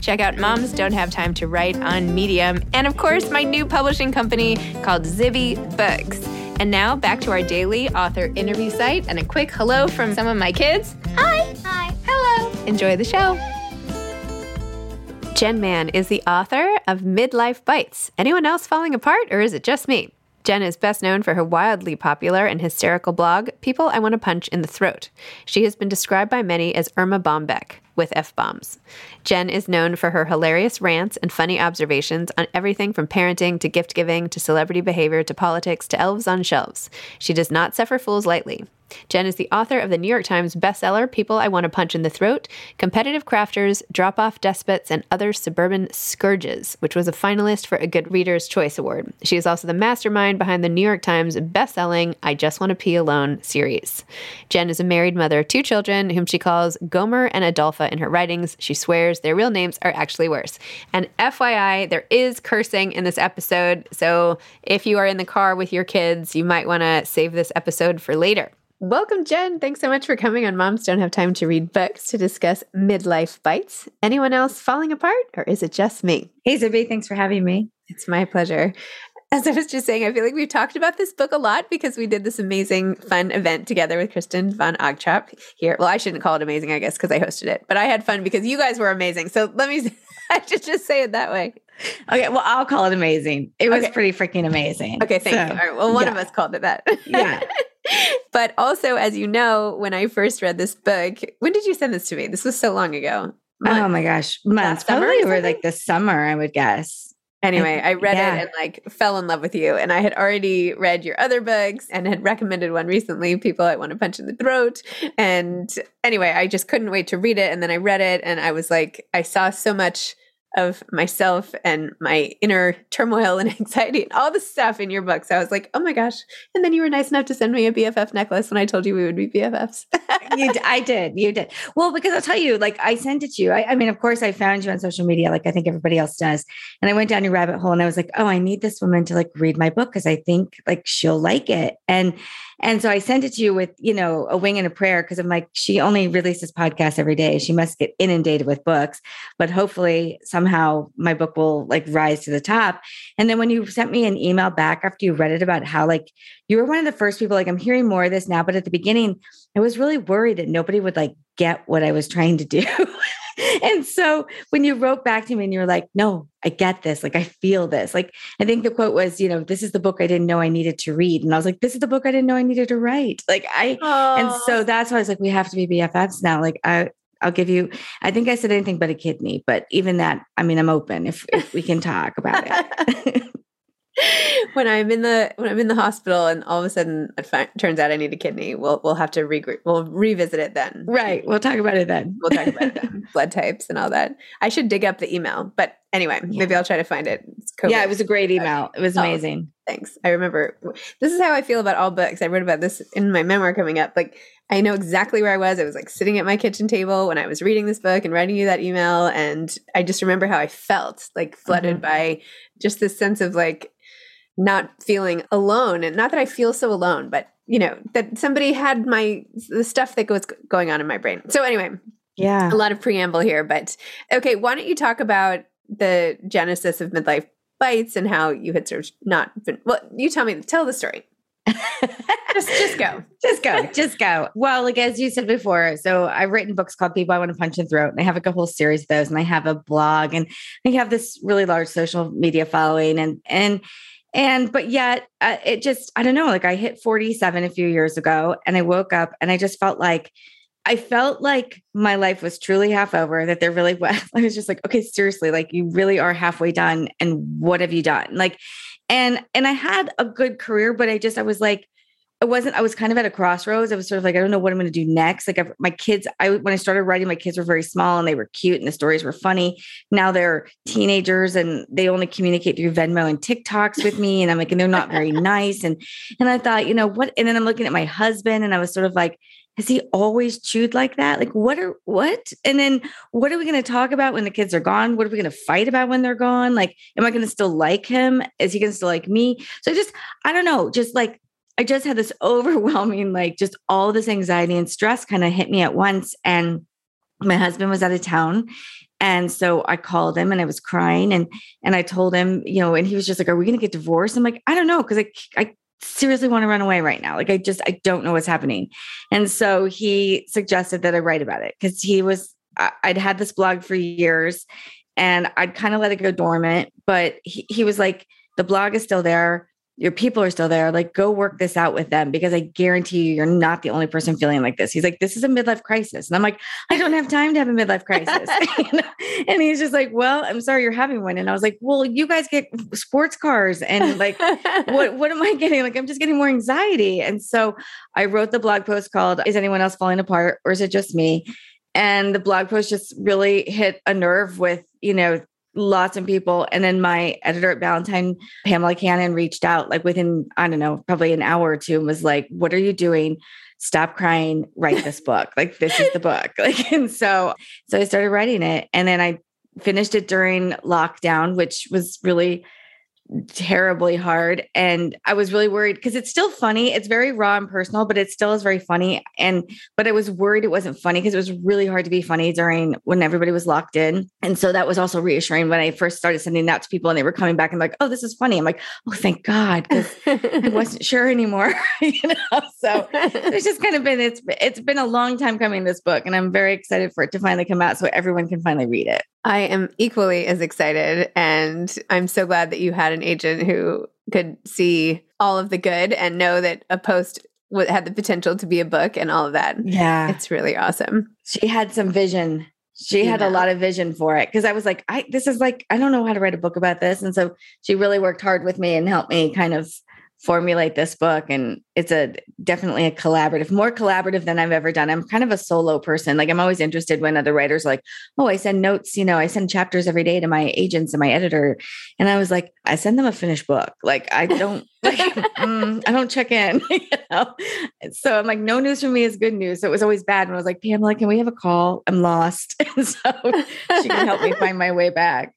Check out Moms Don't Have Time to Write on Medium. And of course, my new publishing company called Zibby Books. And now back to our daily author interview site and a quick hello from some of my kids. Hi. Hi. Hello. Enjoy the show. Jen Mann is the author of Midlife Bites. Anyone else falling apart, or is it just me? Jen is best known for her wildly popular and hysterical blog, People I Want to Punch in the Throat. She has been described by many as Erma Bombeck with F bombs. Jen is known for her hilarious rants and funny observations on everything from parenting to gift giving to celebrity behavior to politics to elves on shelves. She does not suffer fools lightly. Jen is the author of the New York Times bestseller People I Want to Punch in the Throat, Competitive Crafters, Drop Off Despots, and Other Suburban Scourges, which was a finalist for a Goodreads Choice Award. She is also the mastermind behind the New York Times best-selling I Just Want to Pee Alone series. Jen is a married mother of two children whom she calls Gomer and Adolpha in her writings. She swears their real names are actually worse. And FYI, there is cursing in this episode, so if you are in the car with your kids, you might want to save this episode for later. Welcome, Jen. Thanks so much for coming on Moms Don't Have Time to Read Books to discuss midlife bites. Anyone else falling apart, or is it just me? Hey, Zibby. Thanks for having me. It's my pleasure. As I was just saying, I feel like we've talked about this book a lot because we did this amazing, fun event together with Kristin van Ogtrop here. Well, I shouldn't call it amazing, I guess, because I hosted it, but I had fun because you guys were amazing. So let me, I should just say it that way. Okay, well, I'll call it amazing. It was Okay. pretty freaking amazing. Okay, thank So, you. All right, well, one yeah. of us called it that. Yeah. but also, as you know, when I first read this book, when did you send this to me? This was so long ago. Oh my gosh, months. Probably were like the summer, I would guess. Anyway, I read Yeah. it and like fell in love with you. And I had already read your other books and had recommended one recently, People I Want to Punch in the Throat. And anyway, I just couldn't wait to read it. And then I read it and I was like, I saw so much of myself and my inner turmoil and anxiety and all the stuff in your book. So I was like, oh my gosh. And then you were nice enough to send me a BFF necklace when I told you we would be BFFs. you, I did. You did. Well, because I'll tell you, like I sent it to you. I, I mean, of course, I found you on social media, like I think everybody else does. And I went down your rabbit hole and I was like, oh, I need this woman to like read my book because I think like she'll like it. And and so I sent it to you with, you know, a wing and a prayer because I'm like, she only releases podcasts every day. She must get inundated with books, but hopefully somehow my book will like rise to the top. And then when you sent me an email back after you read it about how like you were one of the first people, like I'm hearing more of this now, but at the beginning, I was really worried that nobody would like get what I was trying to do. and so when you wrote back to me and you were like, no, I get this. Like, I feel this. Like, I think the quote was, you know, this is the book I didn't know I needed to read. And I was like, this is the book I didn't know I needed to write. Like, I, and so that's why I was like, we have to be BFFs now. Like, I, I'll give you, I think I said anything but a kidney, but even that, I mean, I'm open if, if we can talk about it. when I'm in the when I'm in the hospital and all of a sudden it fi- turns out I need a kidney, we'll we'll have to re- we'll revisit it then. Right. We'll talk about it then. We'll talk about it then. Blood types and all that. I should dig up the email, but anyway, yeah. maybe I'll try to find it. Yeah, it was a great email. It was oh, amazing. Thanks. I remember this is how I feel about all books. I wrote about this in my memoir coming up. Like I know exactly where I was. I was like sitting at my kitchen table when I was reading this book and writing you that email and I just remember how I felt like flooded mm-hmm. by just this sense of like not feeling alone and not that I feel so alone, but you know, that somebody had my the stuff that was going on in my brain. So anyway, yeah. A lot of preamble here, but okay, why don't you talk about the genesis of midlife bites and how you had sort of not been well, you tell me tell the story. just just go. Just go. Just go. Well, like as you said before, so I've written books called People I Want to Punch in the Throat, and I have a couple of series of those, and I have a blog, and I have this really large social media following, and and and, but yet uh, it just, I don't know, like I hit 47 a few years ago and I woke up and I just felt like, I felt like my life was truly half over, that there really was. I was just like, okay, seriously, like you really are halfway done. And what have you done? Like, and, and I had a good career, but I just, I was like, I wasn't, I was kind of at a crossroads. I was sort of like, I don't know what I'm going to do next. Like I've, my kids, I, when I started writing, my kids were very small and they were cute and the stories were funny. Now they're teenagers and they only communicate through Venmo and TikToks with me. And I'm like, and they're not very nice. And, and I thought, you know what? And then I'm looking at my husband and I was sort of like, has he always chewed like that? Like, what are, what? And then what are we going to talk about when the kids are gone? What are we going to fight about when they're gone? Like, am I going to still like him? Is he going to still like me? So just, I don't know, just like, I just had this overwhelming, like just all this anxiety and stress kind of hit me at once. And my husband was out of town. And so I called him and I was crying and and I told him, you know, and he was just like, Are we gonna get divorced? I'm like, I don't know, because I I seriously want to run away right now. Like I just I don't know what's happening. And so he suggested that I write about it because he was I'd had this blog for years and I'd kind of let it go dormant, but he, he was like, the blog is still there your people are still there. Like, go work this out with them because I guarantee you, you're not the only person feeling like this. He's like, this is a midlife crisis. And I'm like, I don't have time to have a midlife crisis. and he's just like, well, I'm sorry you're having one. And I was like, well, you guys get sports cars. And like, what, what am I getting? Like, I'm just getting more anxiety. And so I wrote the blog post called, Is Anyone Else Falling Apart or is it just me? And the blog post just really hit a nerve with, you know, lots of people. And then my editor at Ballantine, Pamela Cannon, reached out like within, I don't know, probably an hour or two and was like, What are you doing? Stop crying, write this book. like this is the book. Like, and so so I started writing it. And then I finished it during lockdown, which was really terribly hard and i was really worried because it's still funny it's very raw and personal but it still is very funny and but i was worried it wasn't funny because it was really hard to be funny during when everybody was locked in and so that was also reassuring when i first started sending that to people and they were coming back and like oh this is funny. I'm like oh thank god because i wasn't sure anymore you know so it's just kind of been it's it's been a long time coming this book and i'm very excited for it to finally come out so everyone can finally read it I am equally as excited. And I'm so glad that you had an agent who could see all of the good and know that a post had the potential to be a book and all of that. Yeah. It's really awesome. She had some vision. She had a lot of vision for it because I was like, I this is like, I don't know how to write a book about this. And so she really worked hard with me and helped me kind of formulate this book and it's a definitely a collaborative more collaborative than i've ever done. I'm kind of a solo person. Like i'm always interested when other writers like oh i send notes you know i send chapters every day to my agents and my editor. And i was like i send them a finished book. Like i don't like mm, i don't check in you know? So i'm like no news from me is good news. So it was always bad and i was like pamela can we have a call? I'm lost. And so she can help me find my way back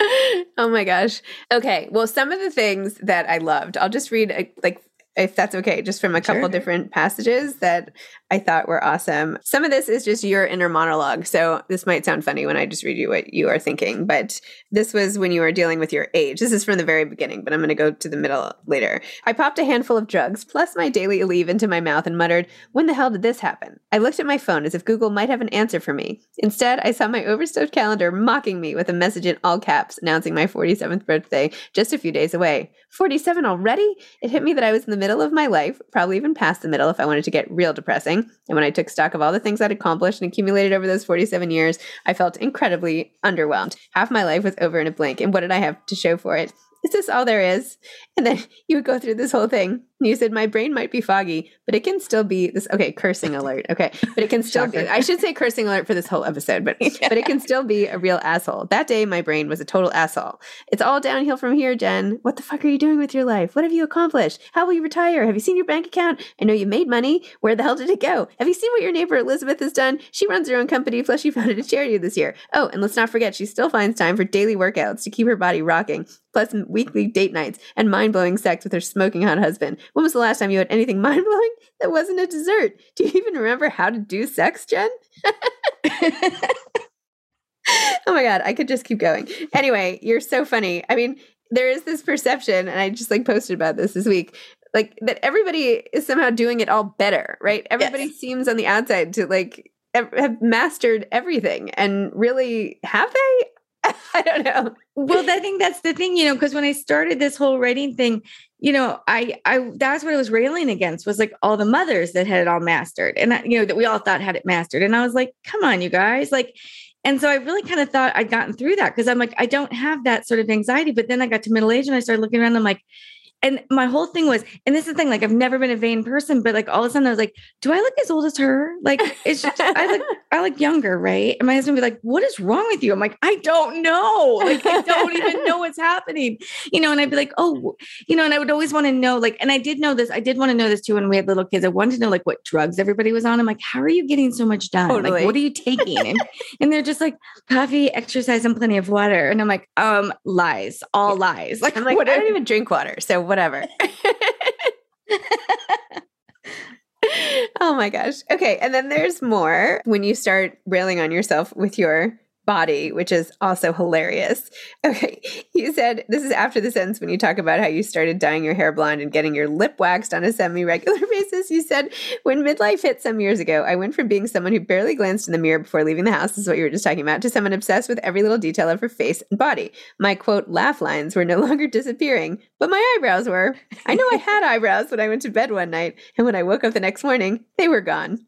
oh my gosh. Okay. Well, some of the things that I loved, I'll just read a, like if that's okay, just from a couple sure. different passages that I thought were awesome. Some of this is just your inner monologue. So this might sound funny when I just read you what you are thinking, but this was when you were dealing with your age. This is from the very beginning, but I'm going to go to the middle later. I popped a handful of drugs plus my daily leave into my mouth and muttered, When the hell did this happen? I looked at my phone as if Google might have an answer for me. Instead, I saw my overstuffed calendar mocking me with a message in all caps announcing my 47th birthday just a few days away. 47 already? It hit me that I was in the middle of my life, probably even past the middle if I wanted to get real depressing. And when I took stock of all the things I'd accomplished and accumulated over those 47 years, I felt incredibly underwhelmed. Half my life was over in a blink, and what did I have to show for it? Is this all there is? And then you would go through this whole thing. You said my brain might be foggy, but it can still be this. Okay, cursing alert. Okay, but it can still be. I should say cursing alert for this whole episode, but yeah. but it can still be a real asshole. That day, my brain was a total asshole. It's all downhill from here, Jen. What the fuck are you doing with your life? What have you accomplished? How will you retire? Have you seen your bank account? I know you made money. Where the hell did it go? Have you seen what your neighbor Elizabeth has done? She runs her own company, plus she founded a charity this year. Oh, and let's not forget, she still finds time for daily workouts to keep her body rocking, plus weekly date nights and mind blowing sex with her smoking hot husband. When was the last time you had anything mind blowing that wasn't a dessert? Do you even remember how to do sex, Jen? oh my God, I could just keep going. Anyway, you're so funny. I mean, there is this perception, and I just like posted about this this week, like that everybody is somehow doing it all better, right? Everybody yes. seems on the outside to like have mastered everything and really have they I don't know. Well, I think that's the thing, you know, because when I started this whole writing thing, you know, I, I, that's what I was railing against was like all the mothers that had it all mastered and, that, you know, that we all thought had it mastered. And I was like, come on, you guys. Like, and so I really kind of thought I'd gotten through that because I'm like, I don't have that sort of anxiety. But then I got to middle age and I started looking around. I'm like, and my whole thing was, and this is the thing, like I've never been a vain person, but like all of a sudden I was like, do I look as old as her? Like it's just I look I look younger, right? And my husband would be like, What is wrong with you? I'm like, I don't know. Like I don't even know what's happening. You know, and I'd be like, Oh, you know, and I would always want to know, like, and I did know this, I did want to know this too when we had little kids. I wanted to know like what drugs everybody was on. I'm like, how are you getting so much done? Totally. Like, what are you taking? And and they're just like coffee, exercise, and plenty of water. And I'm like, um, lies, all lies. Like I'm like, what I don't even drink water. So whatever. oh my gosh. Okay. And then there's more when you start railing on yourself with your body, which is also hilarious. Okay. You said this is after the sentence when you talk about how you started dyeing your hair blonde and getting your lip waxed on a semi regular basis. You said, when midlife hit some years ago, I went from being someone who barely glanced in the mirror before leaving the house, this is what you were just talking about, to someone obsessed with every little detail of her face and body. My quote, laugh lines were no longer disappearing, but my eyebrows were. I know I had eyebrows when I went to bed one night, and when I woke up the next morning, they were gone.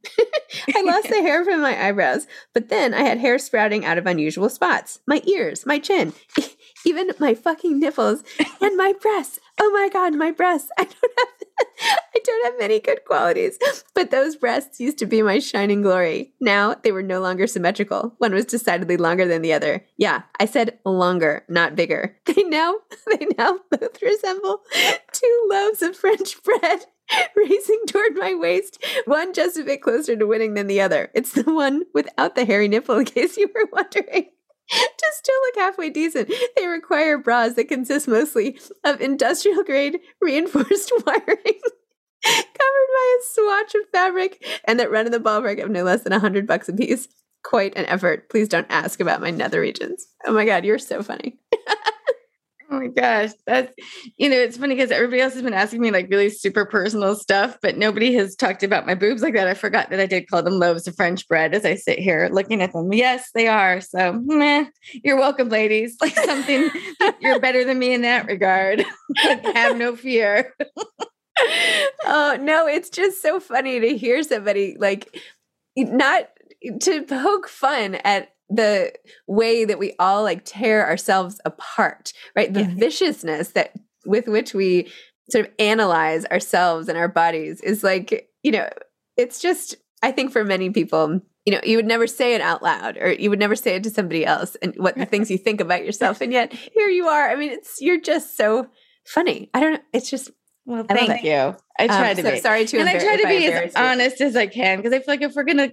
I lost the hair from my eyebrows, but then I had hair sprouting out of unusual spots. My ears, my chin, even my fucking nipples, and my breasts. Oh my God, my breasts. I don't have. I don't have many good qualities, but those breasts used to be my shining glory. Now they were no longer symmetrical. One was decidedly longer than the other. Yeah, I said longer, not bigger. They now they now both resemble two loaves of French bread racing toward my waist, one just a bit closer to winning than the other. It's the one without the hairy nipple, in case you were wondering. Still look halfway decent, they require bras that consist mostly of industrial grade reinforced wiring. covered by a swatch of fabric and that run in the ballpark of no less than a hundred bucks a piece. Quite an effort. Please don't ask about my nether regions. Oh my god, you're so funny. Oh my gosh. That's, you know, it's funny because everybody else has been asking me like really super personal stuff, but nobody has talked about my boobs like that. I forgot that I did call them loaves of French bread as I sit here looking at them. Yes, they are. So, meh, you're welcome, ladies. Like something, you're better than me in that regard. like, have no fear. oh, no, it's just so funny to hear somebody like not to poke fun at the way that we all like tear ourselves apart, right? The yeah. viciousness that with which we sort of analyze ourselves and our bodies is like, you know, it's just, I think for many people, you know, you would never say it out loud or you would never say it to somebody else and what the things you think about yourself. And yet here you are. I mean, it's, you're just so funny. I don't know. It's just, well, thank you. I try Um, to so be. sorry to and I try to be as you. honest as I can because I feel like if we're gonna,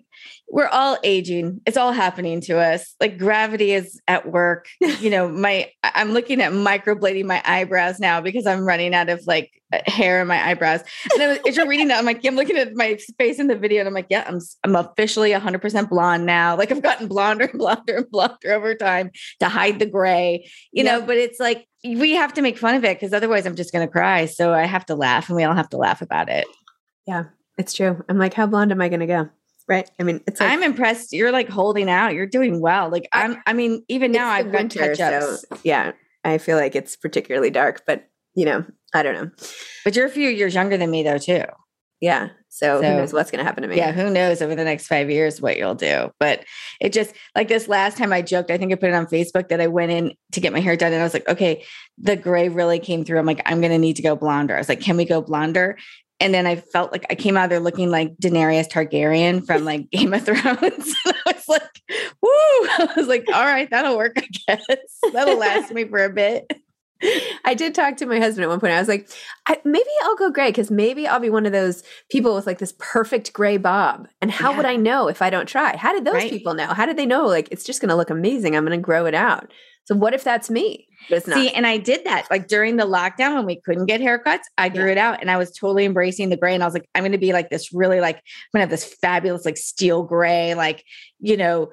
we're all aging. It's all happening to us. Like gravity is at work. You know, my I'm looking at microblading my eyebrows now because I'm running out of like uh, hair in my eyebrows. And I was, as you're reading that, I'm like, I'm looking at my face in the video, and I'm like, yeah, I'm I'm officially 100 percent blonde now. Like I've gotten blonder and blonder and blonder over time to hide the gray. You know, but it's like we have to make fun of it because otherwise I'm just gonna cry. So I have to laugh, and we all have to laugh about it. Yeah, it's true. I'm like, how blonde am I going to go? Right. I mean, it's like, I'm impressed. You're like holding out. You're doing well. Like I'm. I mean, even now I've got touch ups. so yeah, I feel like it's particularly dark, but you know, I don't know. But you're a few years younger than me, though, too. Yeah. So, who knows what's going to happen to me? Yeah, who knows over the next five years what you'll do? But it just like this last time I joked, I think I put it on Facebook that I went in to get my hair done, and I was like, okay, the gray really came through. I'm like, I'm gonna need to go blonder. I was like, can we go blonder? And then I felt like I came out there looking like Daenerys Targaryen from like Game of Thrones. and I was like, woo! I was like, all right, that'll work, I guess. That'll last me for a bit. I did talk to my husband at one point. I was like, I, maybe I'll go gray because maybe I'll be one of those people with like this perfect gray bob. And how would I know if I don't try? How did those Right. people know? How did they know? Like, it's just going to look amazing. I'm going to grow it out. So, what if that's me? But it's not. See, and I did that like during the lockdown when we couldn't get haircuts. I grew Yeah. it out and I was totally embracing the gray. And I was like, I'm going to be like this really like, I'm going to have this fabulous, like steel gray, like, you know,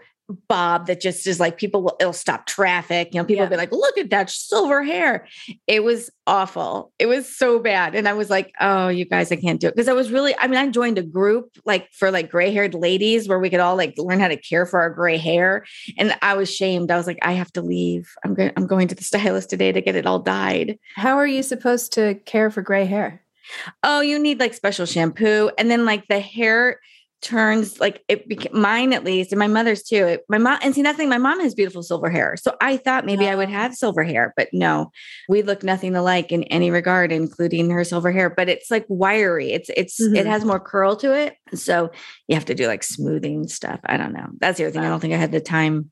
bob that just is like people will, it'll stop traffic. You know, people Yeah. will be like, look at that silver hair. It was awful. It was so bad. And I was like, oh, you guys, I can't do it. Cause I was really, I mean, I joined a group like for like gray haired ladies where we could all like learn how to care for our gray hair. And I was shamed. I was like, I have to leave. I'm going, I'm going to the stylist today to get it all dyed. how are you supposed to care for gray hair? Oh, you need like special shampoo. And then like the hair turns like it became mine at least, and my mother's too. It, my mom and see nothing, my mom has beautiful silver hair. So I thought maybe I would have silver hair, but no, we look nothing alike in any regard, including her silver hair. But it's like wiry. It's it's it Mhm. has more curl to it. So you have to do like smoothing stuff. I don't know. That's the other thing. I don't think I had the time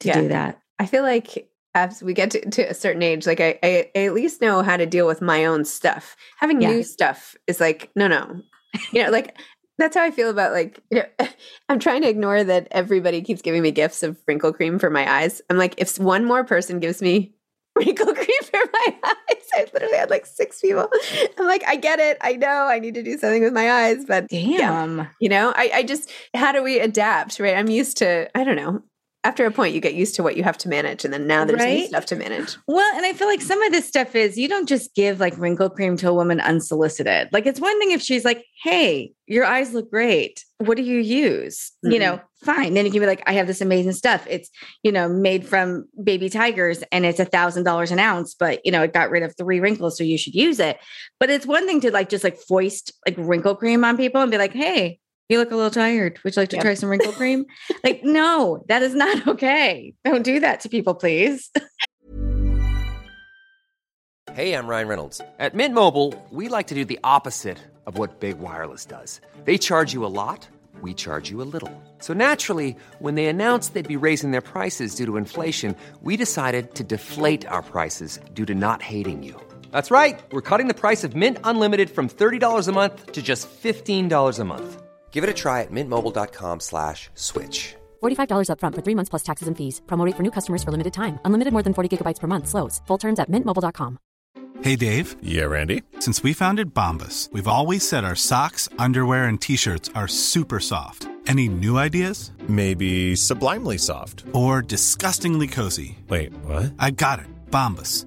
to Yeah. do that. I feel like as we get to, to a certain age, like I, I, I at least know how to deal with my own stuff. Having Yeah. new stuff is like, no, no. You know, like that's how I feel about like, you know, I'm trying to ignore that everybody keeps giving me gifts of wrinkle cream for my eyes. I'm like, if one more person gives me wrinkle cream for my eyes, I literally had like six people. I'm like, I get it. I know I need to do something with my eyes, but yeah, Damn. you know, I, I just, how do we adapt, right? I'm used to, I don't know. After a point, you get used to what you have to manage, and then now there's new stuff to manage. Well, and I feel like some of this stuff is you don't just give like wrinkle cream to a woman unsolicited. Like it's one thing if she's like, "Hey, your eyes look great. What do you use?" You mm-hmm. know, fine. Then you can be like, "I have this amazing stuff. It's you know made from baby tigers, and it's a thousand dollars an ounce, but you know it got rid of three wrinkles, so you should use it." But it's one thing to like just like foist like wrinkle cream on people and be like, "Hey." You look a little tired. Would you like to Yep. try some wrinkle cream? like, no, that is not okay. Don't do that to people, please. Hey, I'm Ryan Reynolds. At Mint Mobile, we like to do the opposite of what Big Wireless does. They charge you a lot, we charge you a little. So naturally, when they announced they'd be raising their prices due to inflation, we decided to deflate our prices due to not hating you. That's right. We're cutting the price of Mint Unlimited from $30 a month to just $15 a month. Give it a try at mintmobile.com slash switch. $45 upfront for three months plus taxes and fees. Promo rate for new customers for limited time. Unlimited more than 40 gigabytes per month. Slows. Full terms at mintmobile.com. Hey, Dave. Yeah, Randy. Since we founded Bombas, we've always said our socks, underwear, and t shirts are super soft. Any new ideas? Maybe sublimely soft. Or disgustingly cozy? Wait, what? I got it. Bombas.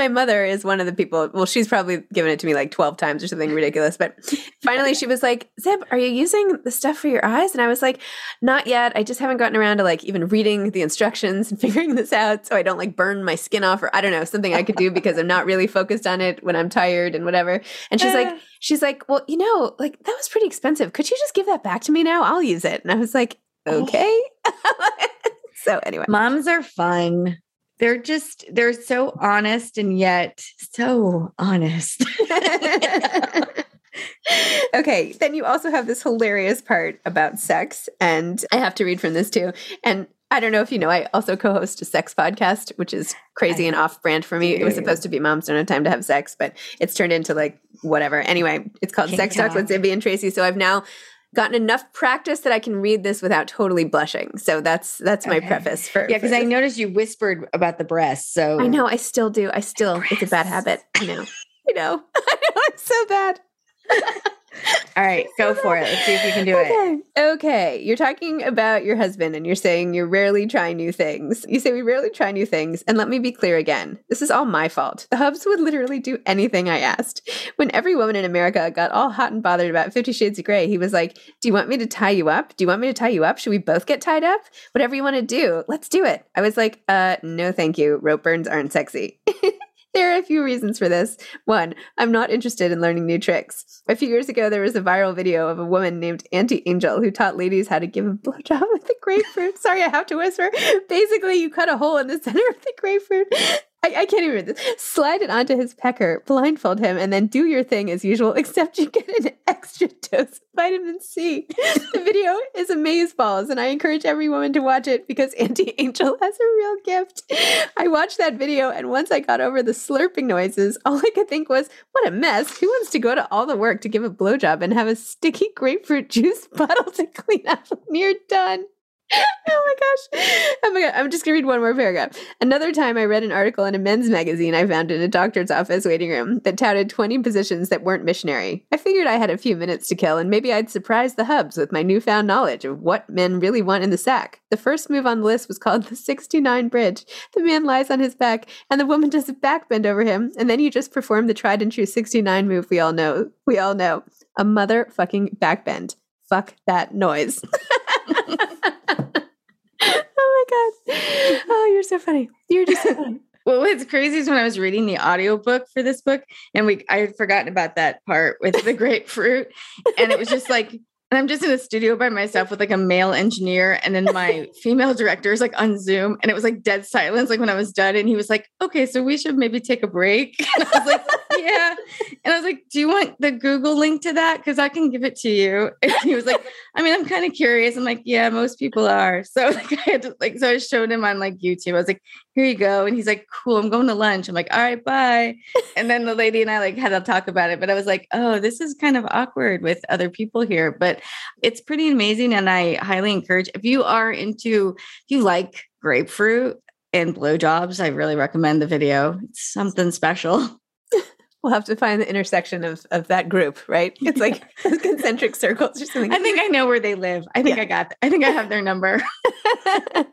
My mother is one of the people. Well, she's probably given it to me like twelve times or something ridiculous. But finally, she was like, "Zip, are you using the stuff for your eyes?" And I was like, "Not yet. I just haven't gotten around to like even reading the instructions and figuring this out, so I don't like burn my skin off, or I don't know something I could do because I'm not really focused on it when I'm tired and whatever." And she's like, "She's like, well, you know, like that was pretty expensive. Could you just give that back to me now? I'll use it." And I was like, oh. "Okay." so anyway, Moms are fun. They're just, they're so honest and yet so honest. okay, then you also have this hilarious part about sex, and I have to read from this too. And I don't know if you know, I also co host a sex podcast, which is crazy and off brand for me. It was supposed to be Moms Don't Have Time to Have Sex, but it's turned into like whatever. Anyway, it's called Kink Sex Talk with. Zibby and Tracy. So I've now gotten enough practice that I can read this without totally blushing. So that's that's my preface for yeah, because I noticed you whispered about the breasts. So I know I still do. I still it's a bad habit. I know. I know. I know it's so bad. All right, go for it. Let's see if you can do it. Okay. Okay. You're talking about your husband and you're saying you rarely try new things. You say we rarely try new things. And let me be clear again. This is all my fault. The hubs would literally do anything I asked. When every woman in America got all hot and bothered about Fifty Shades of Grey, he was like, Do you want me to tie you up? Do you want me to tie you up? Should we both get tied up? Whatever you want to do, let's do it. I was like, uh, no, thank you. Rope burns aren't sexy. There are a few reasons for this. One, I'm not interested in learning new tricks. A few years ago, there was a viral video of a woman named Auntie Angel who taught ladies how to give a blowjob with a grapefruit. Sorry, I have to whisper. Basically, you cut a hole in the center of the grapefruit. I, I can't even read this. Slide it onto his pecker, blindfold him, and then do your thing as usual, except you get an extra dose of vitamin C. The video is amazeballs, and I encourage every woman to watch it because Auntie Angel has a real gift. I watched that video, and once I got over the slurping noises, all I could think was, what a mess. Who wants to go to all the work to give a blowjob and have a sticky grapefruit juice bottle to clean up when you're done? Oh my gosh. Oh my god. I'm just gonna read one more paragraph. Another time I read an article in a men's magazine I found in a doctor's office waiting room that touted 20 positions that weren't missionary. I figured I had a few minutes to kill and maybe I'd surprise the hubs with my newfound knowledge of what men really want in the sack. The first move on the list was called the 69 bridge. The man lies on his back and the woman does a back bend over him, and then you just perform the tried and true 69 move we all know. We all know. A motherfucking back bend. Fuck that noise. oh my god. Oh, you're so funny. You're just so funny. Well, what's crazy is when I was reading the audiobook for this book, and we I had forgotten about that part with the grapefruit. And it was just like, and I'm just in a studio by myself with like a male engineer, and then my female director is like on Zoom, and it was like dead silence, like when I was done. And he was like, Okay, so we should maybe take a break. And I was like, Yeah. And I was like, Do you want the Google link to that? Because I can give it to you. And he was like, I mean, I'm kind of curious. I'm like, Yeah, most people are. So like I had to like so I showed him on like YouTube. I was like, here you go. And he's like, cool, I'm going to lunch. I'm like, all right, bye. And then the lady and I like had to talk about it. But I was like, oh, this is kind of awkward with other people here. But it's pretty amazing. And I highly encourage if you are into, if you like grapefruit and blowjobs, I really recommend the video. It's something special. We'll have to find the intersection of, of that group, right? It's like concentric circles or something. I think I know where they live. I think Yeah. I got, I think I have their number.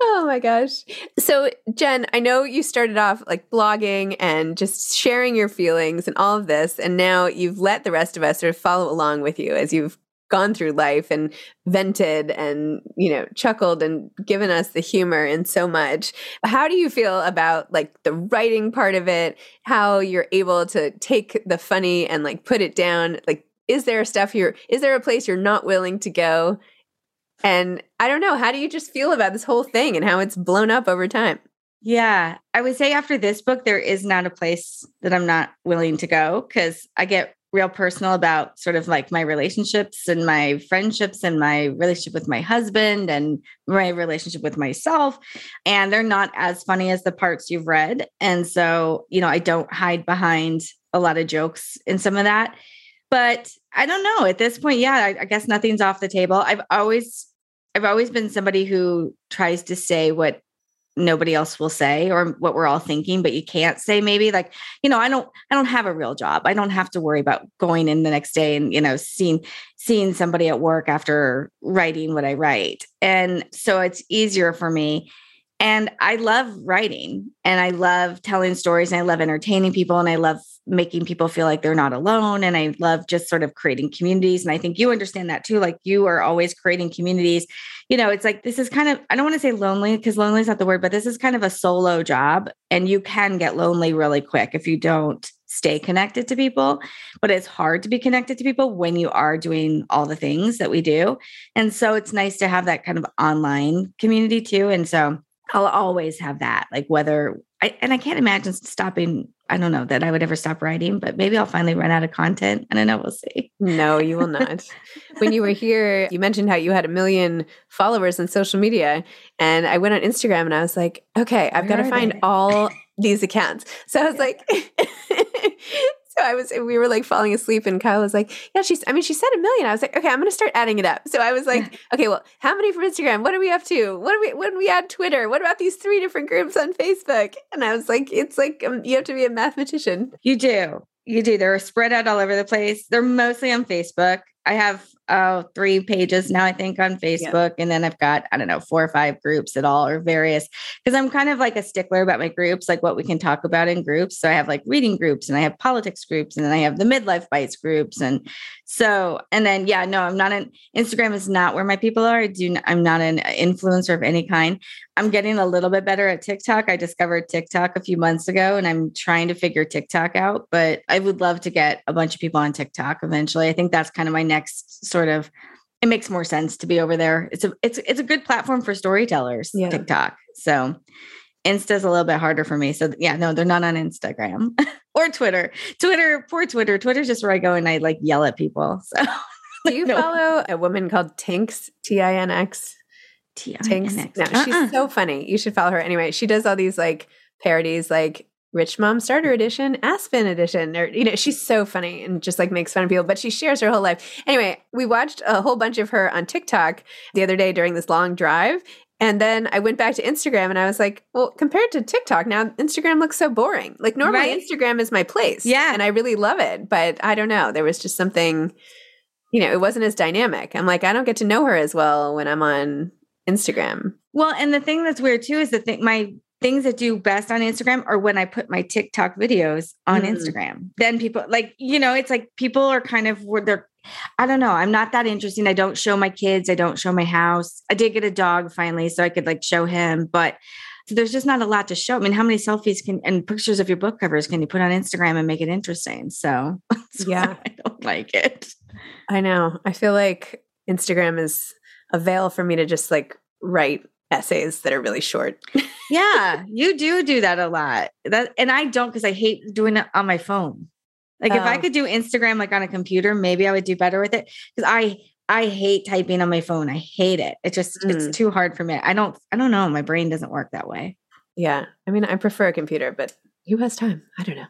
oh my gosh. So, Jen, I know you started off like blogging and just sharing your feelings and all of this. And now you've let the rest of us sort of follow along with you as you've gone through life and vented and, you know, chuckled and given us the humor and so much. How do you feel about like the writing part of it? How you're able to take the funny and like put it down? Like, is there stuff here? Is there a place you're not willing to go? And I don't know, how do you just feel about this whole thing and how it's blown up over time? Yeah, I would say after this book, there is not a place that I'm not willing to go because I get real personal about sort of like my relationships and my friendships and my relationship with my husband and my relationship with myself. And they're not as funny as the parts you've read. And so, you know, I don't hide behind a lot of jokes in some of that. But I don't know. At this point, yeah, I, I guess nothing's off the table. I've always I've always been somebody who tries to say what nobody else will say or what we're all thinking but you can't say maybe like you know i don't i don't have a real job. I don't have to worry about going in the next day and you know seeing seeing somebody at work after writing what i write. And so it's easier for me And I love writing and I love telling stories and I love entertaining people and I love making people feel like they're not alone. And I love just sort of creating communities. And I think you understand that too. Like you are always creating communities. You know, it's like this is kind of, I don't want to say lonely because lonely is not the word, but this is kind of a solo job. And you can get lonely really quick if you don't stay connected to people. But it's hard to be connected to people when you are doing all the things that we do. And so it's nice to have that kind of online community too. And so I'll always have that, like whether I, and I can't imagine stopping. I don't know that I would ever stop writing, but maybe I'll finally run out of content. And I don't know. We'll see. No, you will not. when you were here, you mentioned how you had a million followers on social media. And I went on Instagram and I was like, okay, I've got to find they? all these accounts. So I was like, so I was, we were like falling asleep, and Kyle was like, "Yeah, she's." I mean, she said a million. I was like, "Okay, I'm going to start adding it up." So I was like, "Okay, well, how many from Instagram? What are we up to? What do we? When we add Twitter? What about these three different groups on Facebook?" And I was like, "It's like um, you have to be a mathematician." You do, you do. They're spread out all over the place. They're mostly on Facebook. I have uh, three pages now, I think, on Facebook. Yeah. And then I've got, I don't know, four or five groups at all or various, because I'm kind of like a stickler about my groups, like what we can talk about in groups. So I have like reading groups and I have politics groups and then I have the midlife bites groups. And so, and then, yeah, no, I'm not an Instagram is not where my people are. I do, I'm not an influencer of any kind. I'm getting a little bit better at TikTok. I discovered TikTok a few months ago and I'm trying to figure TikTok out, but I would love to get a bunch of people on TikTok eventually. I think that's kind of my next sort of it makes more sense to be over there. It's a it's it's a good platform for storytellers, yeah. TikTok. So Insta's a little bit harder for me. So yeah, no, they're not on Instagram or Twitter. Twitter, poor Twitter. Twitter's just where I go and I like yell at people. So do you no. follow a woman called Tinx? T I N X? T I N X. No, uh-uh. she's so funny. You should follow her anyway. She does all these like parodies, like Rich Mom Starter mm. Edition, Aspen Edition, or you know, she's so funny and just like makes fun of people, but she shares her whole life. Anyway, we watched a whole bunch of her on TikTok the other day during this long drive. And then I went back to Instagram and I was like, well, compared to TikTok, now Instagram looks so boring. Like normally right? Instagram is my place. Yeah. And I really love it. But I don't know. There was just something, you know, it wasn't as dynamic. I'm like, I don't get to know her as well when I'm on Instagram. Well, and the thing that's weird too is the thing my things that do best on Instagram are when I put my TikTok videos on mm. Instagram. Then people like, you know, it's like people are kind of where they're, I don't know. I'm not that interesting. I don't show my kids. I don't show my house. I did get a dog finally, so I could like show him, but so there's just not a lot to show. I mean, how many selfies can and pictures of your book covers can you put on Instagram and make it interesting? So yeah, I don't like it. I know. I feel like Instagram is a veil for me to just like write essays that are really short. yeah, you do do that a lot. That and I don't because I hate doing it on my phone. Like oh. if I oh. could do Instagram like on a computer, maybe I would do better with it because I I hate typing on my phone. I hate it. It just mm. it's too hard for me. I don't I don't know. My brain doesn't work that way. Yeah, I mean I prefer a computer, but who has time? I don't know.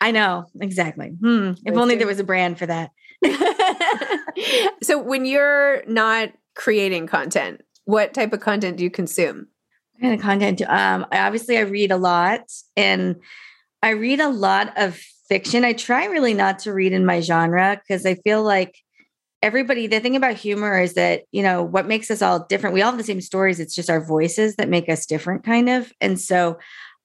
I know exactly. Hmm. If only there was a brand for that. so when you're not creating content, what type of content do you consume? What kind of content? Um, obviously, I read a lot, and I read a lot of fiction. I try really not to read in my genre because I feel like everybody. The thing about humor is that you know what makes us all different. We all have the same stories. It's just our voices that make us different, kind of. And so,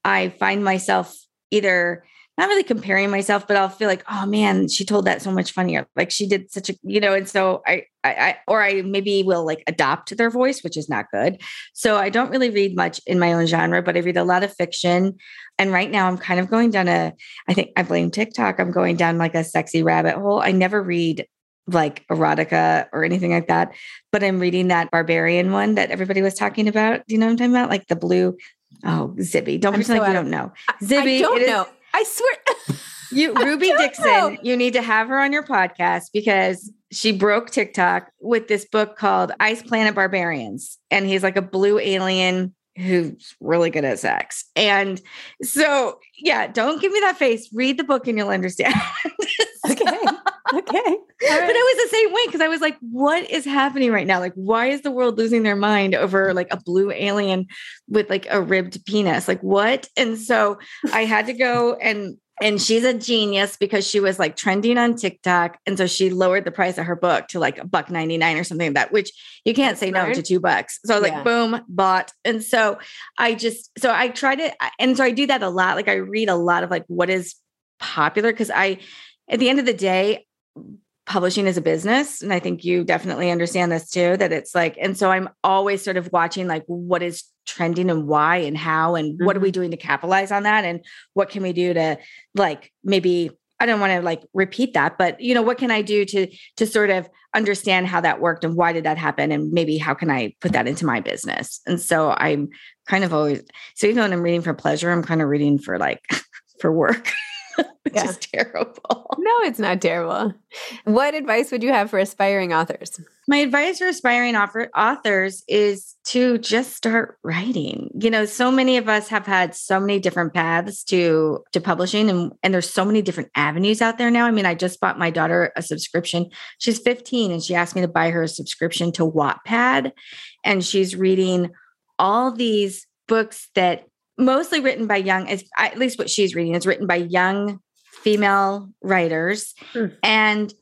I find myself either not really comparing myself, but I'll feel like, oh man, she told that so much funnier. Like she did such a, you know, and so I, I, I, or I maybe will like adopt their voice, which is not good. So I don't really read much in my own genre, but I read a lot of fiction. And right now I'm kind of going down a, I think I blame TikTok. I'm going down like a sexy rabbit hole. I never read like erotica or anything like that, but I'm reading that barbarian one that everybody was talking about. Do you know what I'm talking about? Like the blue, oh, Zibby. Don't pretend so like you don't know. Zibby. I don't know. I swear. you Ruby Dixon, know. you need to have her on your podcast because she broke TikTok with this book called Ice Planet Barbarians. And he's like a blue alien who's really good at sex. And so, yeah, don't give me that face. Read the book and you'll understand. okay. Okay. Right. But it was the same way because I was like, what is happening right now? Like, why is the world losing their mind over like a blue alien with like a ribbed penis? Like, what? And so I had to go and and she's a genius because she was like trending on TikTok. And so she lowered the price of her book to like a buck 99 or something like that, which you can't say no to two bucks. So I was Yeah. like, boom, bought. And so I just, so I tried it. And so I do that a lot. Like I read a lot of like what is popular because I, at the end of the day, publishing is a business. And I think you definitely understand this too, that it's like, and so I'm always sort of watching like what is trending and why and how and what are we mm-hmm. doing to capitalize on that and what can we do to like maybe I don't want to like repeat that, but you know, what can I do to to sort of understand how that worked and why did that happen and maybe how can I put that into my business? And so I'm kind of always so even when I'm reading for pleasure, I'm kind of reading for like for work, which Yeah. is terrible. No, it's not terrible. What advice would you have for aspiring authors? My advice for aspiring author, authors is to just start writing. You know, so many of us have had so many different paths to to publishing and and there's so many different avenues out there now. I mean, I just bought my daughter a subscription. She's 15 and she asked me to buy her a subscription to Wattpad and she's reading all these books that mostly written by young at least what she's reading is written by young female writers Hmm. and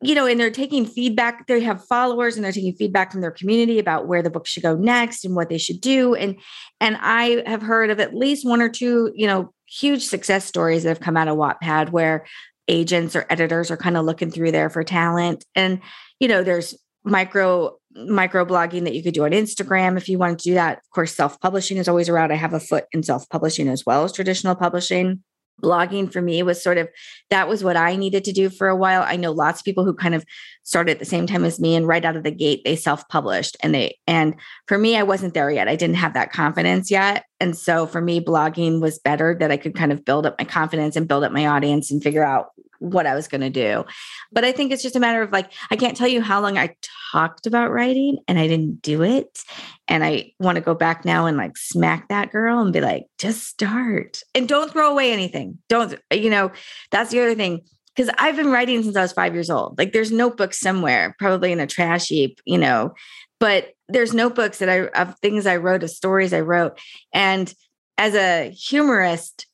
you know, and they're taking feedback. They have followers and they're taking feedback from their community about where the book should go next and what they should do. And and I have heard of at least one or two, you know, huge success stories that have come out of Wattpad where agents or editors are kind of looking through there for talent. And, you know, there's micro micro blogging that you could do on Instagram if you want to do that. Of course, self-publishing is always around. I have a foot in self-publishing as well as traditional publishing blogging for me was sort of that was what I needed to do for a while. I know lots of people who kind of started at the same time as me and right out of the gate they self-published and they and for me I wasn't there yet. I didn't have that confidence yet. And so for me blogging was better that I could kind of build up my confidence and build up my audience and figure out what I was going to do. But I think it's just a matter of like I can't tell you how long I talked about writing and I didn't do it. And I want to go back now and like smack that girl and be like, just start and don't throw away anything. Don't, you know, that's the other thing. Cause I've been writing since I was five years old. Like there's notebooks somewhere, probably in a trash heap, you know, but there's notebooks that I, of things I wrote, of stories I wrote. And as a humorist,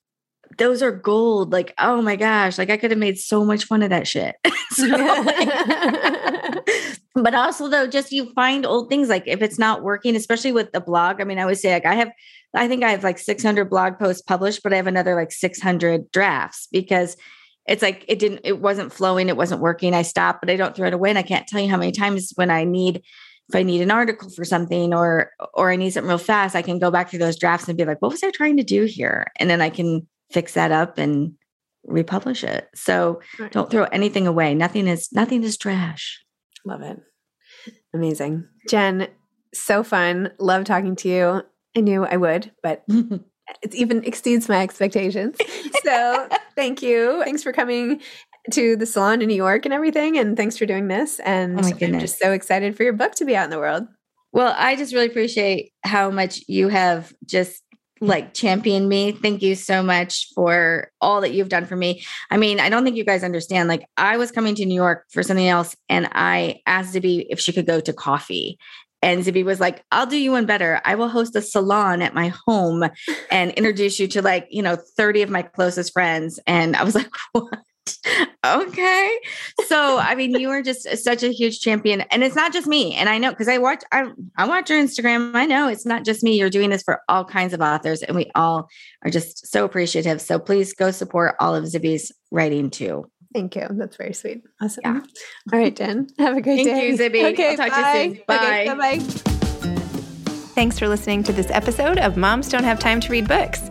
those are gold. Like, oh my gosh, like I could have made so much fun of that shit. So, like- but also though just you find old things like if it's not working especially with the blog i mean i would say like i have i think i have like 600 blog posts published but i have another like 600 drafts because it's like it didn't it wasn't flowing it wasn't working i stopped but i don't throw it away and i can't tell you how many times when i need if i need an article for something or or i need something real fast i can go back through those drafts and be like what was i trying to do here and then i can fix that up and republish it so Right. don't throw anything away nothing is nothing is trash Love it. Amazing. Jen, so fun. Love talking to you. I knew I would, but it even exceeds my expectations. So thank you. Thanks for coming to the salon in New York and everything. And thanks for doing this. And Oh I'm just so excited for your book to be out in the world. Well, I just really appreciate how much you have just like championed me. Thank you so much for all that you've done for me. I mean, I don't think you guys understand. Like, I was coming to New York for something else, and I asked Zibby if she could go to coffee. And Zibby was like, I'll do you one better. I will host a salon at my home and introduce you to like, you know, 30 of my closest friends. And I was like, what? okay. So, I mean, you are just uh, such a huge champion. And it's not just me. And I know because I watch, I, I watch your Instagram. I know it's not just me. You're doing this for all kinds of authors. And we all are just so appreciative. So please go support all of Zibby's writing too. Thank you. That's very sweet. Awesome. Yeah. All right, Jen. Have a great Thank day. Thank you, Zibby. Okay, I'll talk to you bye. soon. Bye. Okay, bye. Thanks for listening to this episode of Moms Don't Have Time to Read Books.